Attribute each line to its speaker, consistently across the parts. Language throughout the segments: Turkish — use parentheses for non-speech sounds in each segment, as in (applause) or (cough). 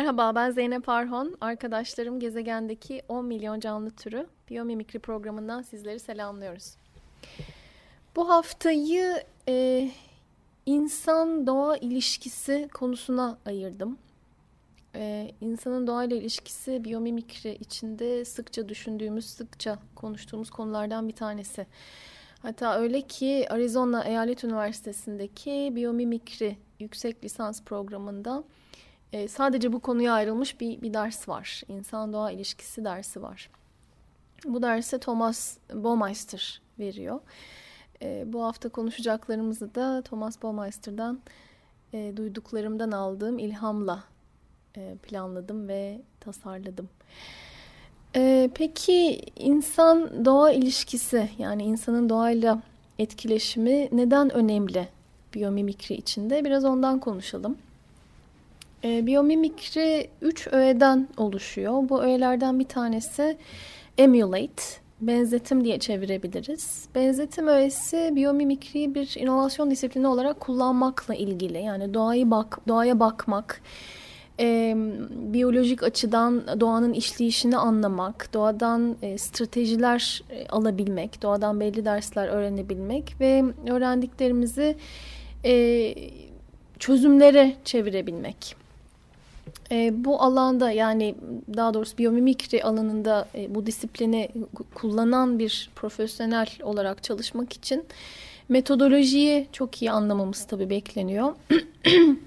Speaker 1: Merhaba ben Zeynep Arhon. Arkadaşlarım gezegendeki 10 milyon canlı türü biyomimikri programından sizleri selamlıyoruz. Bu haftayı e, insan-doğa ilişkisi konusuna ayırdım. E, insanın doğayla ilişkisi biyomimikri içinde sıkça düşündüğümüz, sıkça konuştuğumuz konulardan bir tanesi. Hatta öyle ki Arizona Eyalet Üniversitesi'ndeki biyomimikri yüksek lisans programında e, sadece bu konuya ayrılmış bir, bir ders var. İnsan-doğa ilişkisi dersi var. Bu dersi Thomas Baumeister veriyor. E, bu hafta konuşacaklarımızı da Thomas Baumeister'dan e, duyduklarımdan aldığım ilhamla e, planladım ve tasarladım. E, peki insan-doğa ilişkisi yani insanın doğayla etkileşimi neden önemli biyomimikri içinde? Biraz ondan konuşalım. E, biyomimikri üç öğeden oluşuyor. Bu öğelerden bir tanesi emulate, benzetim diye çevirebiliriz. Benzetim öğesi biyomimikriyi bir inovasyon disiplini olarak kullanmakla ilgili. Yani doğayı bak, doğaya bakmak, e, biyolojik açıdan doğanın işleyişini anlamak, doğadan e, stratejiler e, alabilmek, doğadan belli dersler öğrenebilmek ve öğrendiklerimizi e, çözümlere çevirebilmek. E, bu alanda yani daha doğrusu biyomimikri alanında e, bu disiplini kullanan bir profesyonel olarak çalışmak için metodolojiyi çok iyi anlamamız tabii bekleniyor. (clears throat)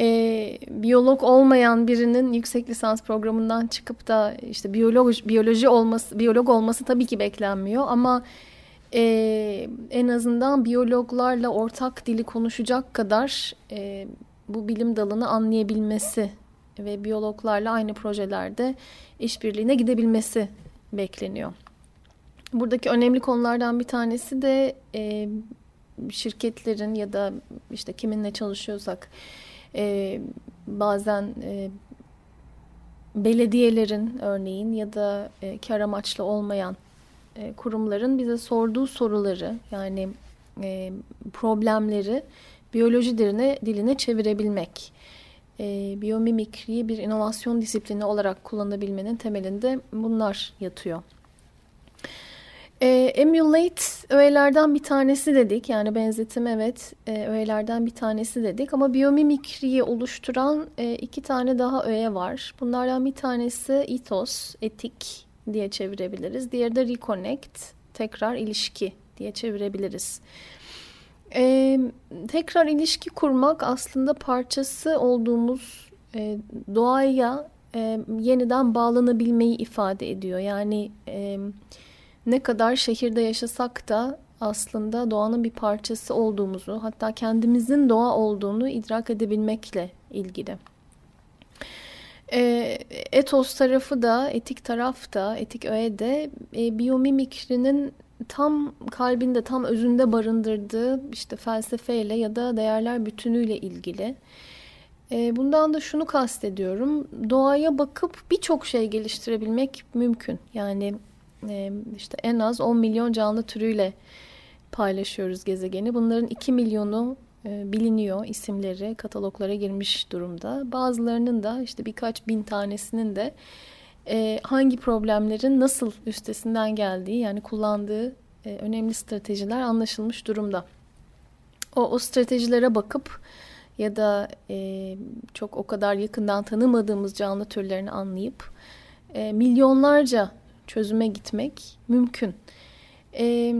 Speaker 1: e, biyolog olmayan birinin yüksek lisans programından çıkıp da işte biyolog biyoloji olması biyolog olması tabii ki beklenmiyor ama e, en azından biyologlarla ortak dili konuşacak kadar e, bu bilim dalını anlayabilmesi ve biyologlarla aynı projelerde işbirliğine gidebilmesi bekleniyor. Buradaki önemli konulardan bir tanesi de e, şirketlerin ya da işte kiminle çalışıyorsak e, bazen e, belediyelerin örneğin ya da e, kar amaçlı olmayan e, kurumların bize sorduğu soruları yani e, problemleri biyoloji diline, diline çevirebilmek. E, biyomimikriyi bir inovasyon disiplini olarak kullanabilmenin temelinde bunlar yatıyor. E, emulate öğelerden bir tanesi dedik. Yani benzetim evet e, öğelerden bir tanesi dedik. Ama biyomimikriyi oluşturan e, iki tane daha öğe var. Bunlardan bir tanesi ethos, etik diye çevirebiliriz. Diğeri de reconnect, tekrar ilişki diye çevirebiliriz. Ee, tekrar ilişki kurmak aslında parçası olduğumuz e, doğaya e, yeniden bağlanabilmeyi ifade ediyor. Yani e, ne kadar şehirde yaşasak da aslında doğanın bir parçası olduğumuzu, hatta kendimizin doğa olduğunu idrak edebilmekle ilgili. E, etos tarafı da, etik taraf da, etik öğe de e, biyomimikrinin tam kalbinde, tam özünde barındırdığı işte felsefeyle ya da değerler bütünüyle ilgili. E, bundan da şunu kastediyorum. Doğaya bakıp birçok şey geliştirebilmek mümkün. Yani e, işte en az 10 milyon canlı türüyle paylaşıyoruz gezegeni. Bunların 2 milyonu e, biliniyor isimleri kataloglara girmiş durumda. Bazılarının da işte birkaç bin tanesinin de e, hangi problemlerin nasıl üstesinden geldiği yani kullandığı e, önemli stratejiler anlaşılmış durumda. O, o stratejilere bakıp ya da e, çok o kadar yakından tanımadığımız canlı türlerini anlayıp e, milyonlarca çözüme gitmek mümkün. E,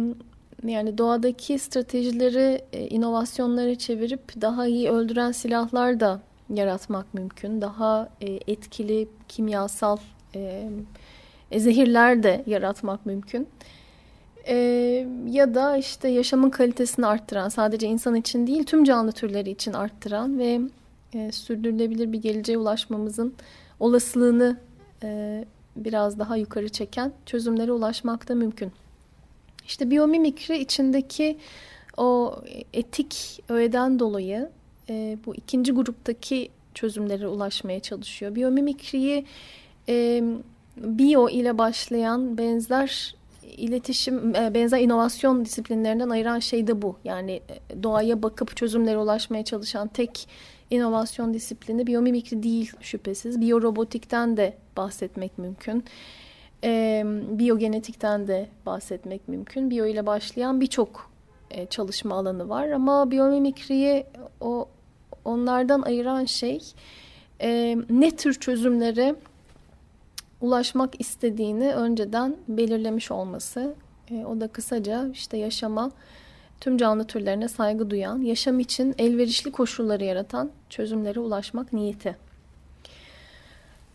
Speaker 1: yani doğadaki stratejileri e, inovasyonlara çevirip daha iyi öldüren silahlar da yaratmak mümkün. Daha e, etkili kimyasal e, zehirler de yaratmak mümkün. E, ya da işte yaşamın kalitesini arttıran, sadece insan için değil tüm canlı türleri için arttıran ve e, sürdürülebilir bir geleceğe ulaşmamızın olasılığını e, biraz daha yukarı çeken çözümlere ulaşmak da mümkün. İşte biyomimikri içindeki o etik öğeden dolayı e, bu ikinci gruptaki çözümlere ulaşmaya çalışıyor. Biyomimikriyi e, biyo ile başlayan benzer iletişim, e, benzer inovasyon disiplinlerinden ayıran şey de bu. Yani e, doğaya bakıp çözümlere ulaşmaya çalışan tek inovasyon disiplini biyomimikri değil şüphesiz. Biyorobotikten de bahsetmek mümkün. E, biyogenetikten de bahsetmek mümkün. Biyo ile başlayan birçok e, çalışma alanı var ama biyomimikriyi o onlardan ayıran şey e, ne tür çözümlere ulaşmak istediğini önceden belirlemiş olması. E, o da kısaca işte yaşama, tüm canlı türlerine saygı duyan, yaşam için elverişli koşulları yaratan çözümlere ulaşmak niyeti.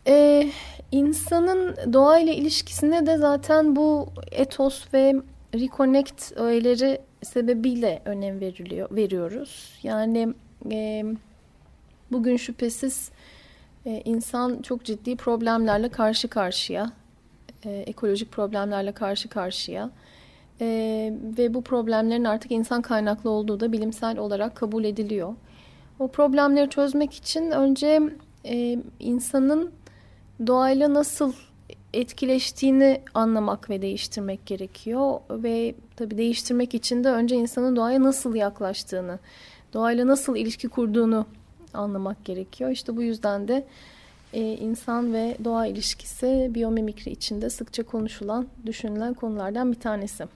Speaker 1: Ee, insanın doğayla ilişkisine de zaten bu etos ve reconnect öğeleri sebebiyle önem veriliyor, veriyoruz. Yani e, bugün şüphesiz e, insan çok ciddi problemlerle karşı karşıya, e, ekolojik problemlerle karşı karşıya e, ve bu problemlerin artık insan kaynaklı olduğu da bilimsel olarak kabul ediliyor. O problemleri çözmek için önce e, insanın doğayla nasıl etkileştiğini anlamak ve değiştirmek gerekiyor ve tabii değiştirmek için de önce insanın doğaya nasıl yaklaştığını, doğayla nasıl ilişki kurduğunu anlamak gerekiyor. İşte bu yüzden de e, insan ve doğa ilişkisi biyomimikri içinde sıkça konuşulan, düşünülen konulardan bir tanesi.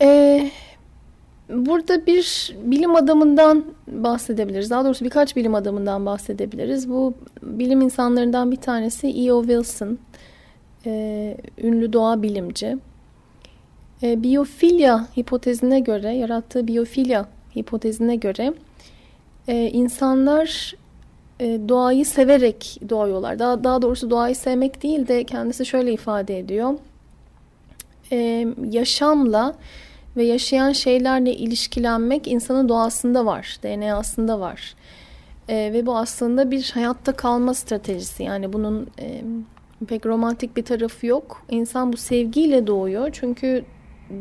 Speaker 1: E, burada bir bilim adamından bahsedebiliriz. Daha doğrusu birkaç bilim adamından bahsedebiliriz. Bu bilim insanlarından bir tanesi E.O. Wilson, e, ünlü doğa bilimci. E, biyofilya hipotezine göre, yarattığı biyofilya hipotezine göre e, insanlar e, doğayı severek doğuyorlar. Daha, daha doğrusu doğayı sevmek değil de kendisi şöyle ifade ediyor. E, yaşamla ve yaşayan şeylerle ilişkilenmek insanın doğasında var, DNA'sında var. E, ve bu aslında bir hayatta kalma stratejisi. Yani bunun e, pek romantik bir tarafı yok. İnsan bu sevgiyle doğuyor. Çünkü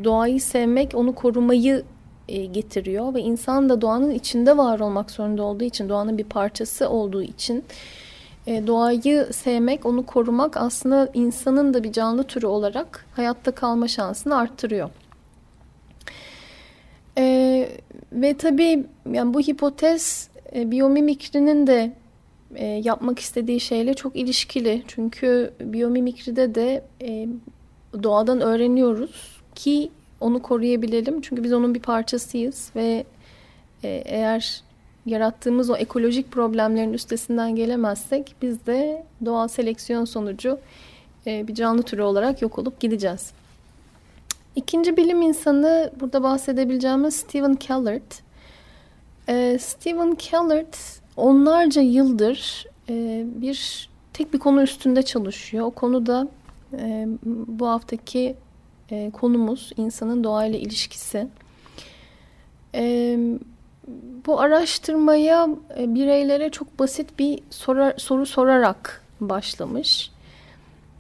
Speaker 1: doğayı sevmek onu korumayı e, getiriyor ve insan da doğanın içinde var olmak zorunda olduğu için, doğanın bir parçası olduğu için e, doğayı sevmek, onu korumak aslında insanın da bir canlı türü olarak hayatta kalma şansını arttırıyor. E, ve tabii yani bu hipotez e, biyomimikrinin de e, yapmak istediği şeyle çok ilişkili. Çünkü biyomimikride de e, doğadan öğreniyoruz ki onu koruyabilelim. Çünkü biz onun bir parçasıyız ve e, eğer yarattığımız o ekolojik problemlerin üstesinden gelemezsek biz de doğal seleksiyon sonucu e, bir canlı türü olarak yok olup gideceğiz. İkinci bilim insanı burada bahsedebileceğimiz Stephen Kellert. E, Stephen Kellert onlarca yıldır bir tek bir konu üstünde çalışıyor. O konu da bu haftaki e, konumuz insanın doğayla ilişkisi. E, bu araştırmaya e, bireylere çok basit bir sorar, soru sorarak başlamış.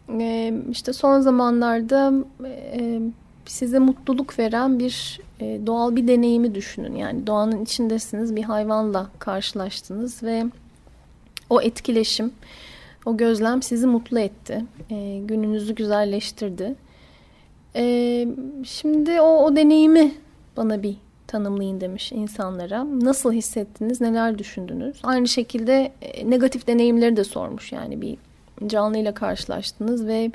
Speaker 1: E, işte son zamanlarda e, size mutluluk veren bir e, doğal bir deneyimi düşünün. Yani doğanın içindesiniz, bir hayvanla karşılaştınız ve o etkileşim, o gözlem sizi mutlu etti. E, gününüzü güzelleştirdi. E, şimdi o, o deneyimi bana bir tanımlayın demiş insanlara. Nasıl hissettiniz, neler düşündünüz? Aynı şekilde negatif deneyimleri de sormuş. Yani bir canlıyla karşılaştınız ve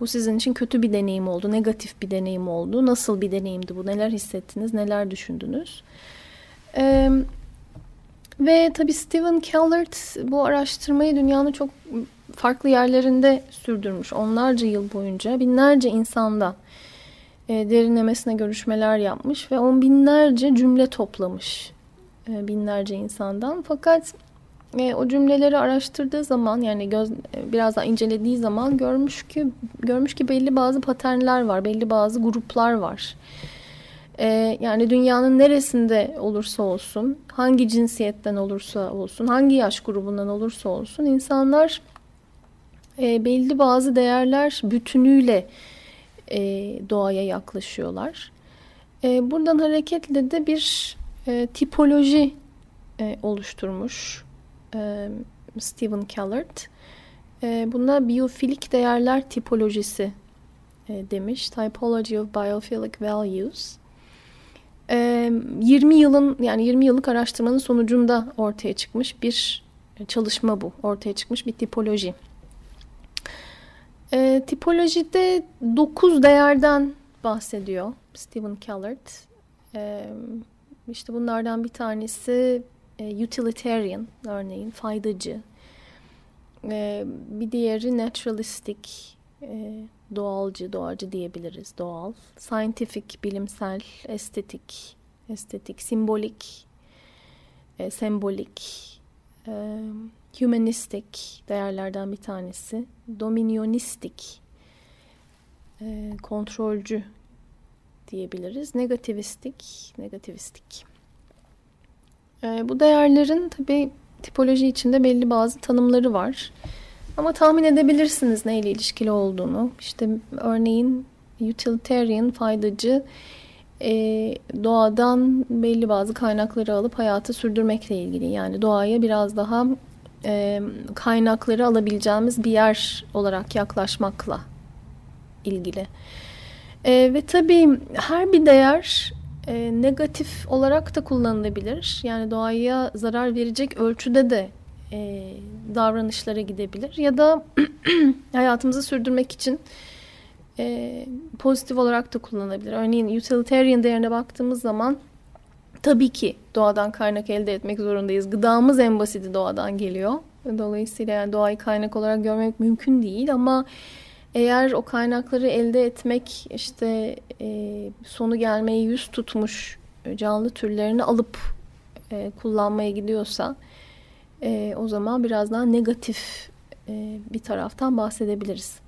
Speaker 1: bu sizin için kötü bir deneyim oldu, negatif bir deneyim oldu. Nasıl bir deneyimdi bu? Neler hissettiniz, neler düşündünüz? Ee, ve tabii Stephen Kellert bu araştırmayı dünyanın çok farklı yerlerinde sürdürmüş. Onlarca yıl boyunca binlerce insanda e, derinlemesine görüşmeler yapmış ve on binlerce cümle toplamış e, binlerce insandan. Fakat e, o cümleleri araştırdığı zaman yani göz e, biraz daha incelediği zaman görmüş ki görmüş ki belli bazı paternler var, belli bazı gruplar var. E, yani dünyanın neresinde olursa olsun, hangi cinsiyetten olursa olsun, hangi yaş grubundan olursa olsun insanlar e, belli bazı değerler bütünüyle e, doğaya yaklaşıyorlar. E, buradan hareketle de bir e, tipoloji e, oluşturmuş e, Stephen Callard. E, buna biyofilik değerler tipolojisi e, demiş. Typology of Biophilic Values. E, 20 yılın yani 20 yıllık araştırmanın sonucunda ortaya çıkmış bir çalışma bu. Ortaya çıkmış bir tipoloji. E, tipolojide 9 değerden bahsediyor Stephen Callard. E, işte bunlardan bir tanesi e, utilitarian örneğin faydacı. E, bir diğeri naturalistic e, doğalcı, doğacı diyebiliriz doğal. Scientific, bilimsel, estetik, estetik, simbolik, e, sembolik, e, humanistic değerlerden bir tanesi. Dominionistik, e, kontrolcü diyebiliriz. Negativistik, negativistik. E, bu değerlerin tabi tipoloji içinde belli bazı tanımları var. Ama tahmin edebilirsiniz neyle ilişkili olduğunu. İşte örneğin utilitarian, faydacı, e, doğadan belli bazı kaynakları alıp hayatı sürdürmekle ilgili. Yani doğaya biraz daha e, kaynakları alabileceğimiz bir yer olarak yaklaşmakla ilgili. E, ve tabii her bir değer e, negatif olarak da kullanılabilir. Yani doğaya zarar verecek ölçüde de e, davranışlara gidebilir. Ya da (clears throat) hayatımızı sürdürmek için e, pozitif olarak da kullanılabilir. Örneğin utilitarian değerine baktığımız zaman tabii ki doğadan kaynak elde etmek zorundayız. Gıdamız en basiti doğadan geliyor. Dolayısıyla yani doğayı kaynak olarak görmek mümkün değil ama eğer o kaynakları elde etmek işte e, sonu gelmeye yüz tutmuş canlı türlerini alıp e, kullanmaya gidiyorsa e, o zaman biraz daha negatif e, bir taraftan bahsedebiliriz.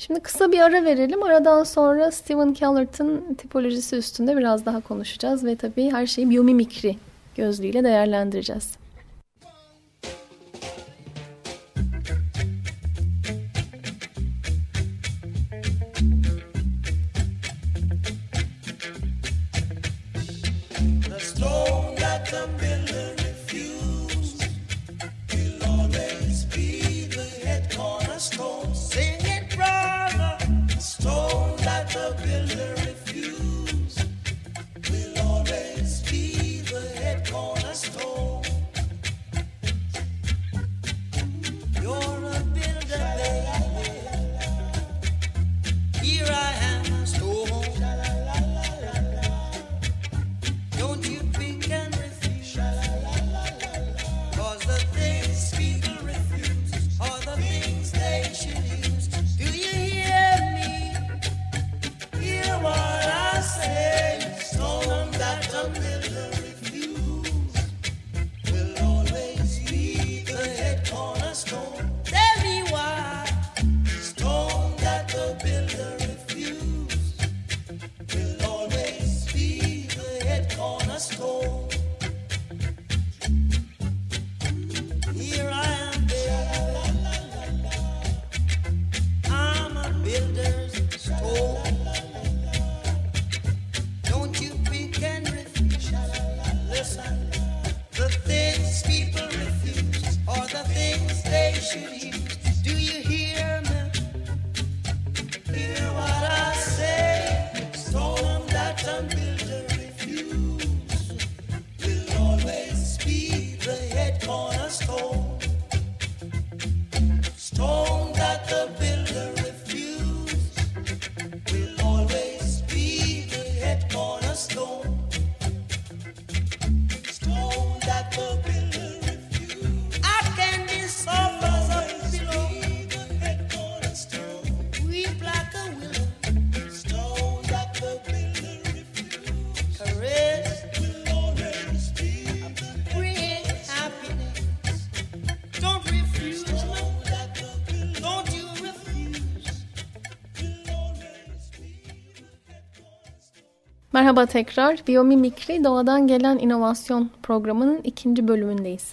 Speaker 1: Şimdi kısa bir ara verelim. Aradan sonra Steven Kellert'ın tipolojisi üstünde biraz daha konuşacağız ve tabii her şeyi biyomimikri gözlüğüyle değerlendireceğiz. The slow got the Merhaba tekrar. Biyomimikri Doğadan Gelen İnovasyon programının ikinci bölümündeyiz.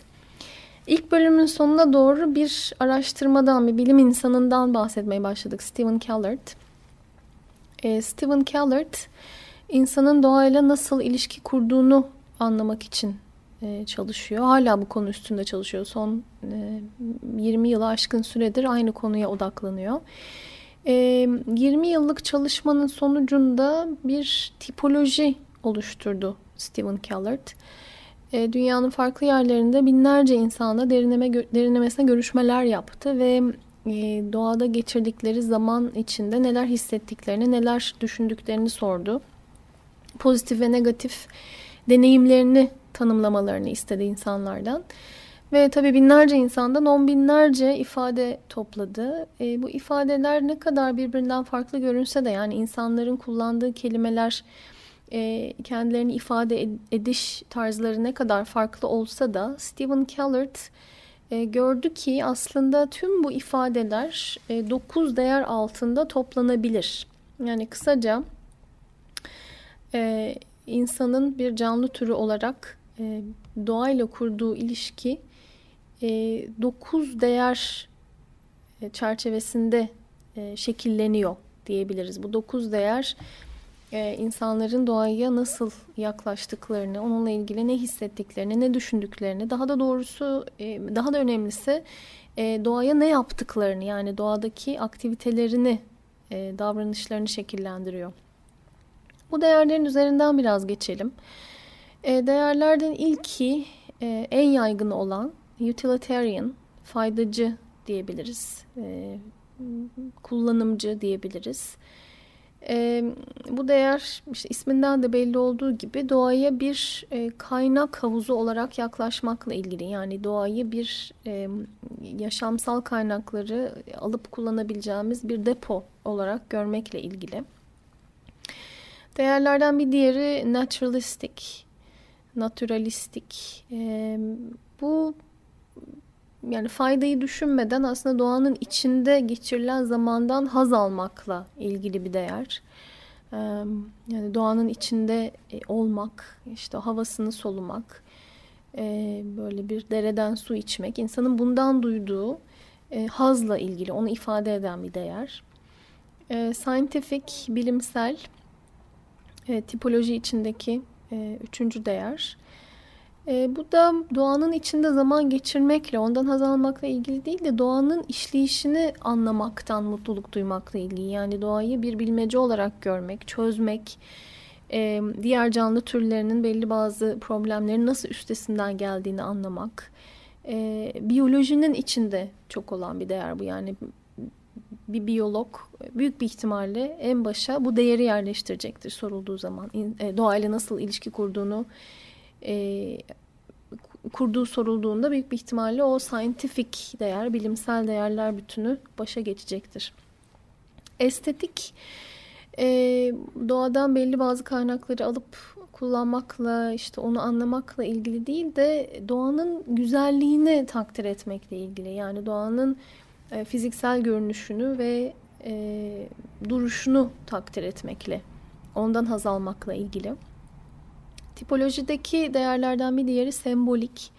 Speaker 1: İlk bölümün sonuna doğru bir araştırmadan, bir bilim insanından bahsetmeye başladık. Stephen Callert. Ee, Stephen Callert, insanın doğayla nasıl ilişki kurduğunu anlamak için e, çalışıyor. Hala bu konu üstünde çalışıyor. Son e, 20 yılı aşkın süredir aynı konuya odaklanıyor. 20 yıllık çalışmanın sonucunda bir tipoloji oluşturdu Stephen Callert. Dünyanın farklı yerlerinde binlerce insana derinleme, derinlemesine görüşmeler yaptı ve doğada geçirdikleri zaman içinde neler hissettiklerini, neler düşündüklerini sordu. Pozitif ve negatif deneyimlerini tanımlamalarını istedi insanlardan. Ve tabii binlerce insandan on binlerce ifade topladı. E, bu ifadeler ne kadar birbirinden farklı görünse de yani insanların kullandığı kelimeler e, kendilerini ifade ediş tarzları ne kadar farklı olsa da Stephen Callert e, gördü ki aslında tüm bu ifadeler e, dokuz değer altında toplanabilir. Yani kısaca e, insanın bir canlı türü olarak e, doğayla kurduğu ilişki e, dokuz değer çerçevesinde e, şekilleniyor diyebiliriz. Bu dokuz değer e, insanların doğaya nasıl yaklaştıklarını, onunla ilgili ne hissettiklerini, ne düşündüklerini, daha da doğrusu e, daha da önemlisi e, doğaya ne yaptıklarını yani doğadaki aktivitelerini, e, davranışlarını şekillendiriyor. Bu değerlerin üzerinden biraz geçelim. E, değerlerden ilki e, en yaygın olan utilitarian, faydacı diyebiliriz. E, kullanımcı diyebiliriz. E, bu değer işte isminden de belli olduğu gibi doğaya bir e, kaynak havuzu olarak yaklaşmakla ilgili. Yani doğayı bir e, yaşamsal kaynakları alıp kullanabileceğimiz bir depo olarak görmekle ilgili. Değerlerden bir diğeri naturalistic, naturalistik. E, bu yani faydayı düşünmeden aslında doğanın içinde geçirilen zamandan haz almakla ilgili bir değer. Yani doğanın içinde e, olmak, işte havasını solumak, e, böyle bir dereden su içmek, insanın bundan duyduğu e, hazla ilgili, onu ifade eden bir değer. Scientific, bilimsel, tipoloji içindeki üçüncü değer. E, bu da doğanın içinde zaman geçirmekle, ondan haz almakla ilgili değil de doğanın işleyişini anlamaktan mutluluk duymakla ilgili. Yani doğayı bir bilmece olarak görmek, çözmek, e, diğer canlı türlerinin belli bazı problemlerin nasıl üstesinden geldiğini anlamak. E, biyolojinin içinde çok olan bir değer bu. Yani bir biyolog büyük bir ihtimalle en başa bu değeri yerleştirecektir sorulduğu zaman. E, doğayla nasıl ilişki kurduğunu e, kurduğu sorulduğunda büyük bir ihtimalle o scientific değer, bilimsel değerler bütünü başa geçecektir. Estetik e, doğadan belli bazı kaynakları alıp kullanmakla işte onu anlamakla ilgili değil de doğanın güzelliğini takdir etmekle ilgili. Yani doğanın e, fiziksel görünüşünü ve e, duruşunu takdir etmekle, ondan haz almakla ilgili. Tipolojideki değerlerden bir diğeri sembolik.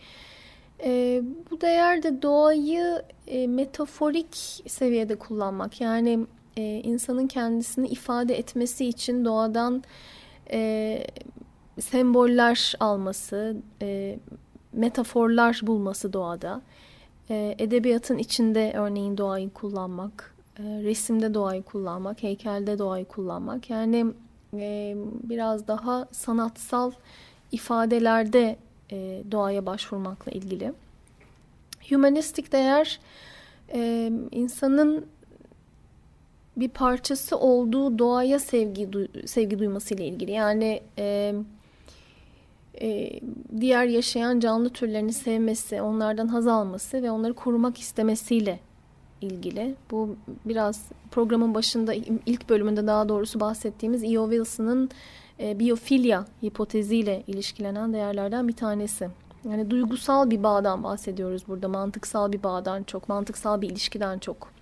Speaker 1: E, bu değer de doğayı e, metaforik seviyede kullanmak. Yani e, insanın kendisini ifade etmesi için doğadan e, semboller alması, e, metaforlar bulması doğada. E, edebiyatın içinde örneğin doğayı kullanmak, e, resimde doğayı kullanmak, heykelde doğayı kullanmak. Yani biraz daha sanatsal ifadelerde e, doğaya başvurmakla ilgili. Humanistik değer e, insanın bir parçası olduğu doğaya sevgi sevgi duyması ile ilgili. Yani e, diğer yaşayan canlı türlerini sevmesi, onlardan haz alması ve onları korumak istemesiyle ilgili. Bu biraz programın başında ilk bölümünde daha doğrusu bahsettiğimiz E.O. Wilson'ın e, biyofilya hipoteziyle ilişkilenen değerlerden bir tanesi. Yani duygusal bir bağdan bahsediyoruz burada. Mantıksal bir bağdan çok, mantıksal bir ilişkiden çok.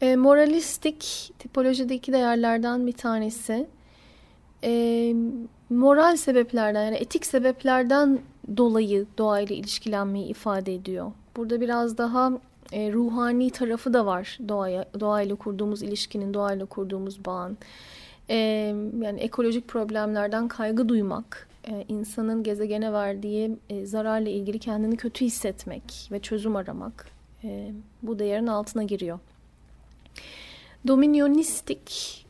Speaker 1: E, moralistik tipolojideki değerlerden bir tanesi. e, moral sebeplerden yani etik sebeplerden dolayı doğayla ilişkilenmeyi ifade ediyor. Burada biraz daha e, ruhani tarafı da var doğaya, doğayla kurduğumuz ilişkinin, doğayla kurduğumuz bağın. E, yani ekolojik problemlerden kaygı duymak, e, insanın gezegene verdiği e, zararla ilgili kendini kötü hissetmek ve çözüm aramak e, bu değerin altına giriyor. Dominionistik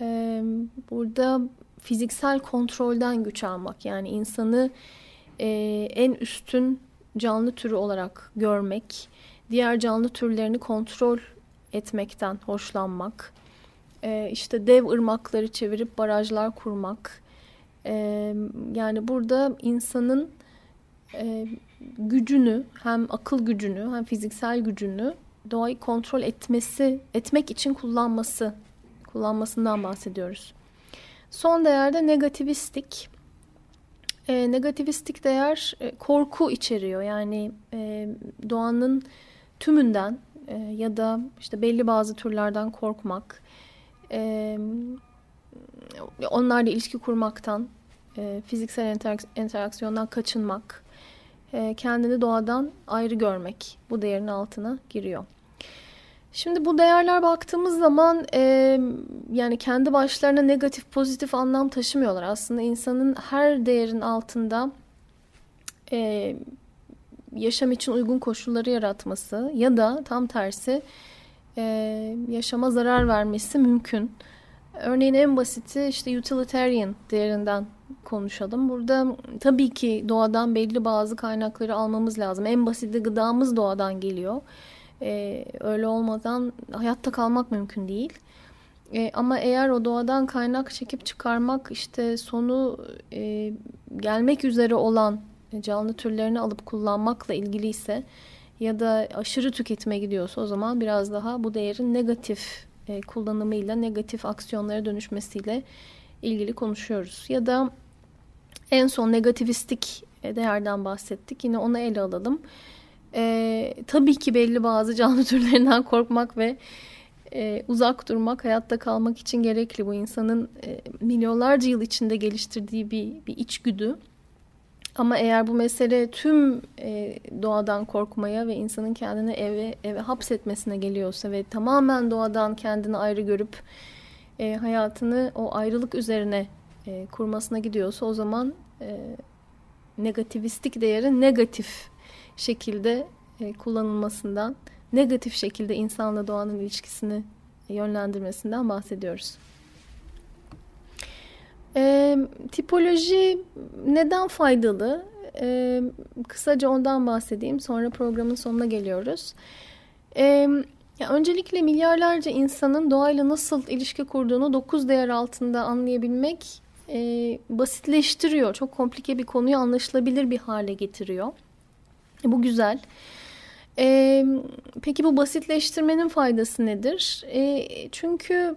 Speaker 1: e, burada fiziksel kontrolden güç almak yani insanı e, en üstün canlı türü olarak görmek, diğer canlı türlerini kontrol etmekten hoşlanmak, e, işte dev ırmakları çevirip barajlar kurmak. E, yani burada insanın e, gücünü hem akıl gücünü hem fiziksel gücünü doğayı kontrol etmesi, etmek için kullanması, kullanmasından bahsediyoruz. Son değerde negativistik. E, negativistik değer e, korku içeriyor. Yani e, doğanın tümünden e, ya da işte belli bazı türlerden korkmak, e, onlarla ilişki kurmaktan, e, fiziksel interak interaksiyondan kaçınmak, e, kendini doğadan ayrı görmek bu değerin altına giriyor. Şimdi bu değerler baktığımız zaman e, yani kendi başlarına negatif pozitif anlam taşımıyorlar. Aslında insanın her değerin altında e, yaşam için uygun koşulları yaratması ya da tam tersi e, yaşama zarar vermesi mümkün. Örneğin en basiti işte utilitarian değerinden konuşalım. Burada tabii ki doğadan belli bazı kaynakları almamız lazım. En basiti gıdamız doğadan geliyor. E, öyle olmadan hayatta kalmak mümkün değil. E, ama eğer o doğadan kaynak çekip çıkarmak işte sonu e, gelmek üzere olan canlı türlerini alıp kullanmakla ilgili ise ya da aşırı tüketime gidiyorsa o zaman biraz daha bu değerin negatif e, kullanımıyla negatif aksiyonlara dönüşmesiyle ilgili konuşuyoruz. Ya da en son negativistik değerden bahsettik. Yine onu ele alalım. E, tabii ki belli bazı canlı (laughs) türlerinden korkmak ve e, uzak durmak, hayatta kalmak için gerekli. Bu insanın e, milyonlarca yıl içinde geliştirdiği bir, bir içgüdü. Ama eğer bu mesele tüm e, doğadan korkmaya ve insanın kendini eve, eve hapsetmesine geliyorsa ve tamamen doğadan kendini ayrı görüp e, hayatını o ayrılık üzerine e, kurmasına gidiyorsa o zaman e, negativistik değeri negatif şekilde e, kullanılmasından, negatif şekilde insanla doğanın ilişkisini yönlendirmesinden bahsediyoruz. E, tipoloji neden faydalı? E, kısaca ondan bahsedeyim. Sonra programın sonuna geliyoruz. E, ya öncelikle milyarlarca insanın doğayla nasıl ilişki kurduğunu dokuz değer altında anlayabilmek e, basitleştiriyor. Çok komplike bir konuyu anlaşılabilir bir hale getiriyor. Bu güzel. E, peki bu basitleştirmenin faydası nedir? E, çünkü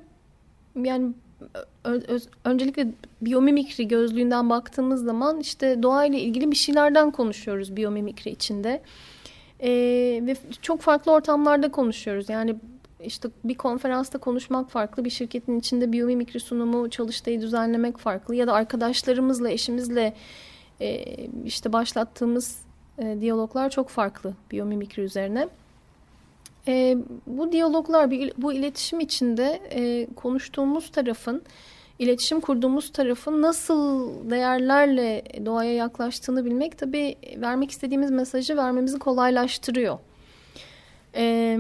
Speaker 1: yani öz, öncelikle biyomimikri gözlüğünden baktığımız zaman işte doğayla ilgili bir şeylerden konuşuyoruz biyomimikri içinde. E, ve çok farklı ortamlarda konuşuyoruz. Yani işte bir konferansta konuşmak farklı, bir şirketin içinde biyomimikri sunumu, çalıştayı düzenlemek farklı ya da arkadaşlarımızla, eşimizle e, işte başlattığımız e, diyaloglar çok farklı biyomimikri üzerine. E, bu diyaloglar, bu iletişim içinde e, konuştuğumuz tarafın, iletişim kurduğumuz tarafın nasıl değerlerle doğaya yaklaştığını bilmek tabii vermek istediğimiz mesajı vermemizi kolaylaştırıyor. Ee,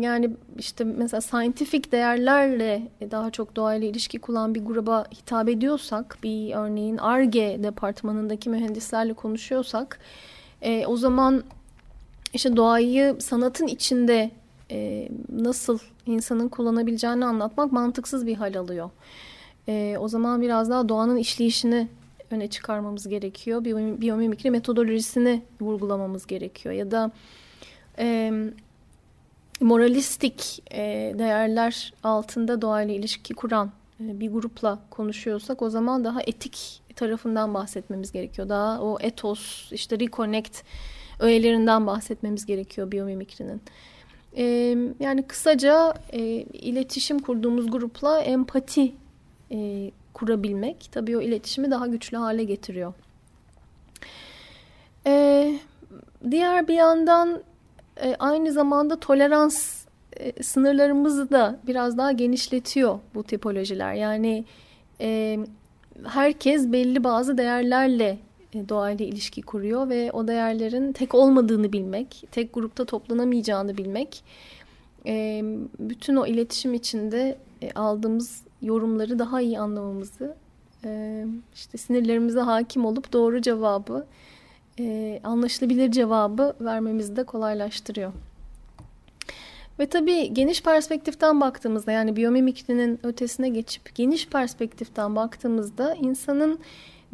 Speaker 1: yani işte mesela scientific değerlerle daha çok doğayla ilişki kuran bir gruba hitap ediyorsak, bir örneğin ARGE departmanındaki mühendislerle konuşuyorsak, e, o zaman işte doğayı sanatın içinde e, nasıl insanın kullanabileceğini anlatmak mantıksız bir hal alıyor. E, o zaman biraz daha doğanın işleyişini öne çıkarmamız gerekiyor. Biyomimikri metodolojisini vurgulamamız gerekiyor. Ya da e, moralistik e, değerler altında doğayla ilişki kuran bir grupla konuşuyorsak o zaman daha etik tarafından bahsetmemiz gerekiyor. Daha o etos, işte reconnect öğelerinden bahsetmemiz gerekiyor biyomimikrinin. E, yani kısaca e, iletişim kurduğumuz grupla empati e, kurabilmek tabii o iletişimi daha güçlü hale getiriyor. Ee, diğer bir yandan e, aynı zamanda tolerans e, sınırlarımızı da biraz daha genişletiyor bu tipolojiler. Yani e, herkes belli bazı değerlerle e, doğayla ilişki kuruyor ve o değerlerin tek olmadığını bilmek, tek grupta toplanamayacağını bilmek, e, bütün o iletişim içinde aldığımız yorumları daha iyi anlamamızı, işte sinirlerimize hakim olup doğru cevabı, anlaşılabilir cevabı vermemizi de kolaylaştırıyor. Ve tabii geniş perspektiften baktığımızda yani biyomimikrinin ötesine geçip geniş perspektiften baktığımızda insanın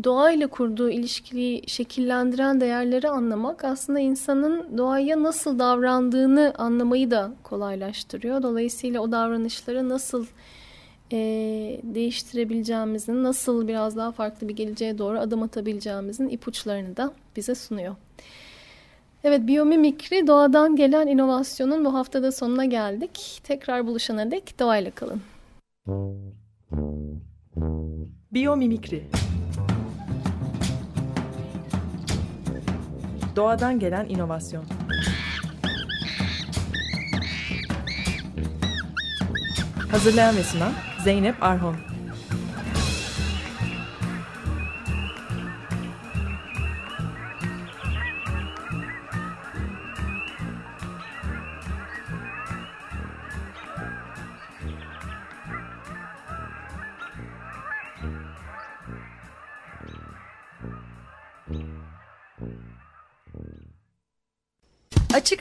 Speaker 1: doğayla kurduğu ilişkiyi şekillendiren değerleri anlamak aslında insanın doğaya nasıl davrandığını anlamayı da kolaylaştırıyor. Dolayısıyla o davranışları nasıl e, değiştirebileceğimizin, nasıl biraz daha farklı bir geleceğe doğru adım atabileceğimizin ipuçlarını da bize sunuyor. Evet, biyomimikri doğadan gelen inovasyonun bu haftada sonuna geldik. Tekrar buluşana dek doğayla kalın.
Speaker 2: Biyomimikri Doğadan gelen inovasyon Hazırlayan ve sunan Zeynep Arhon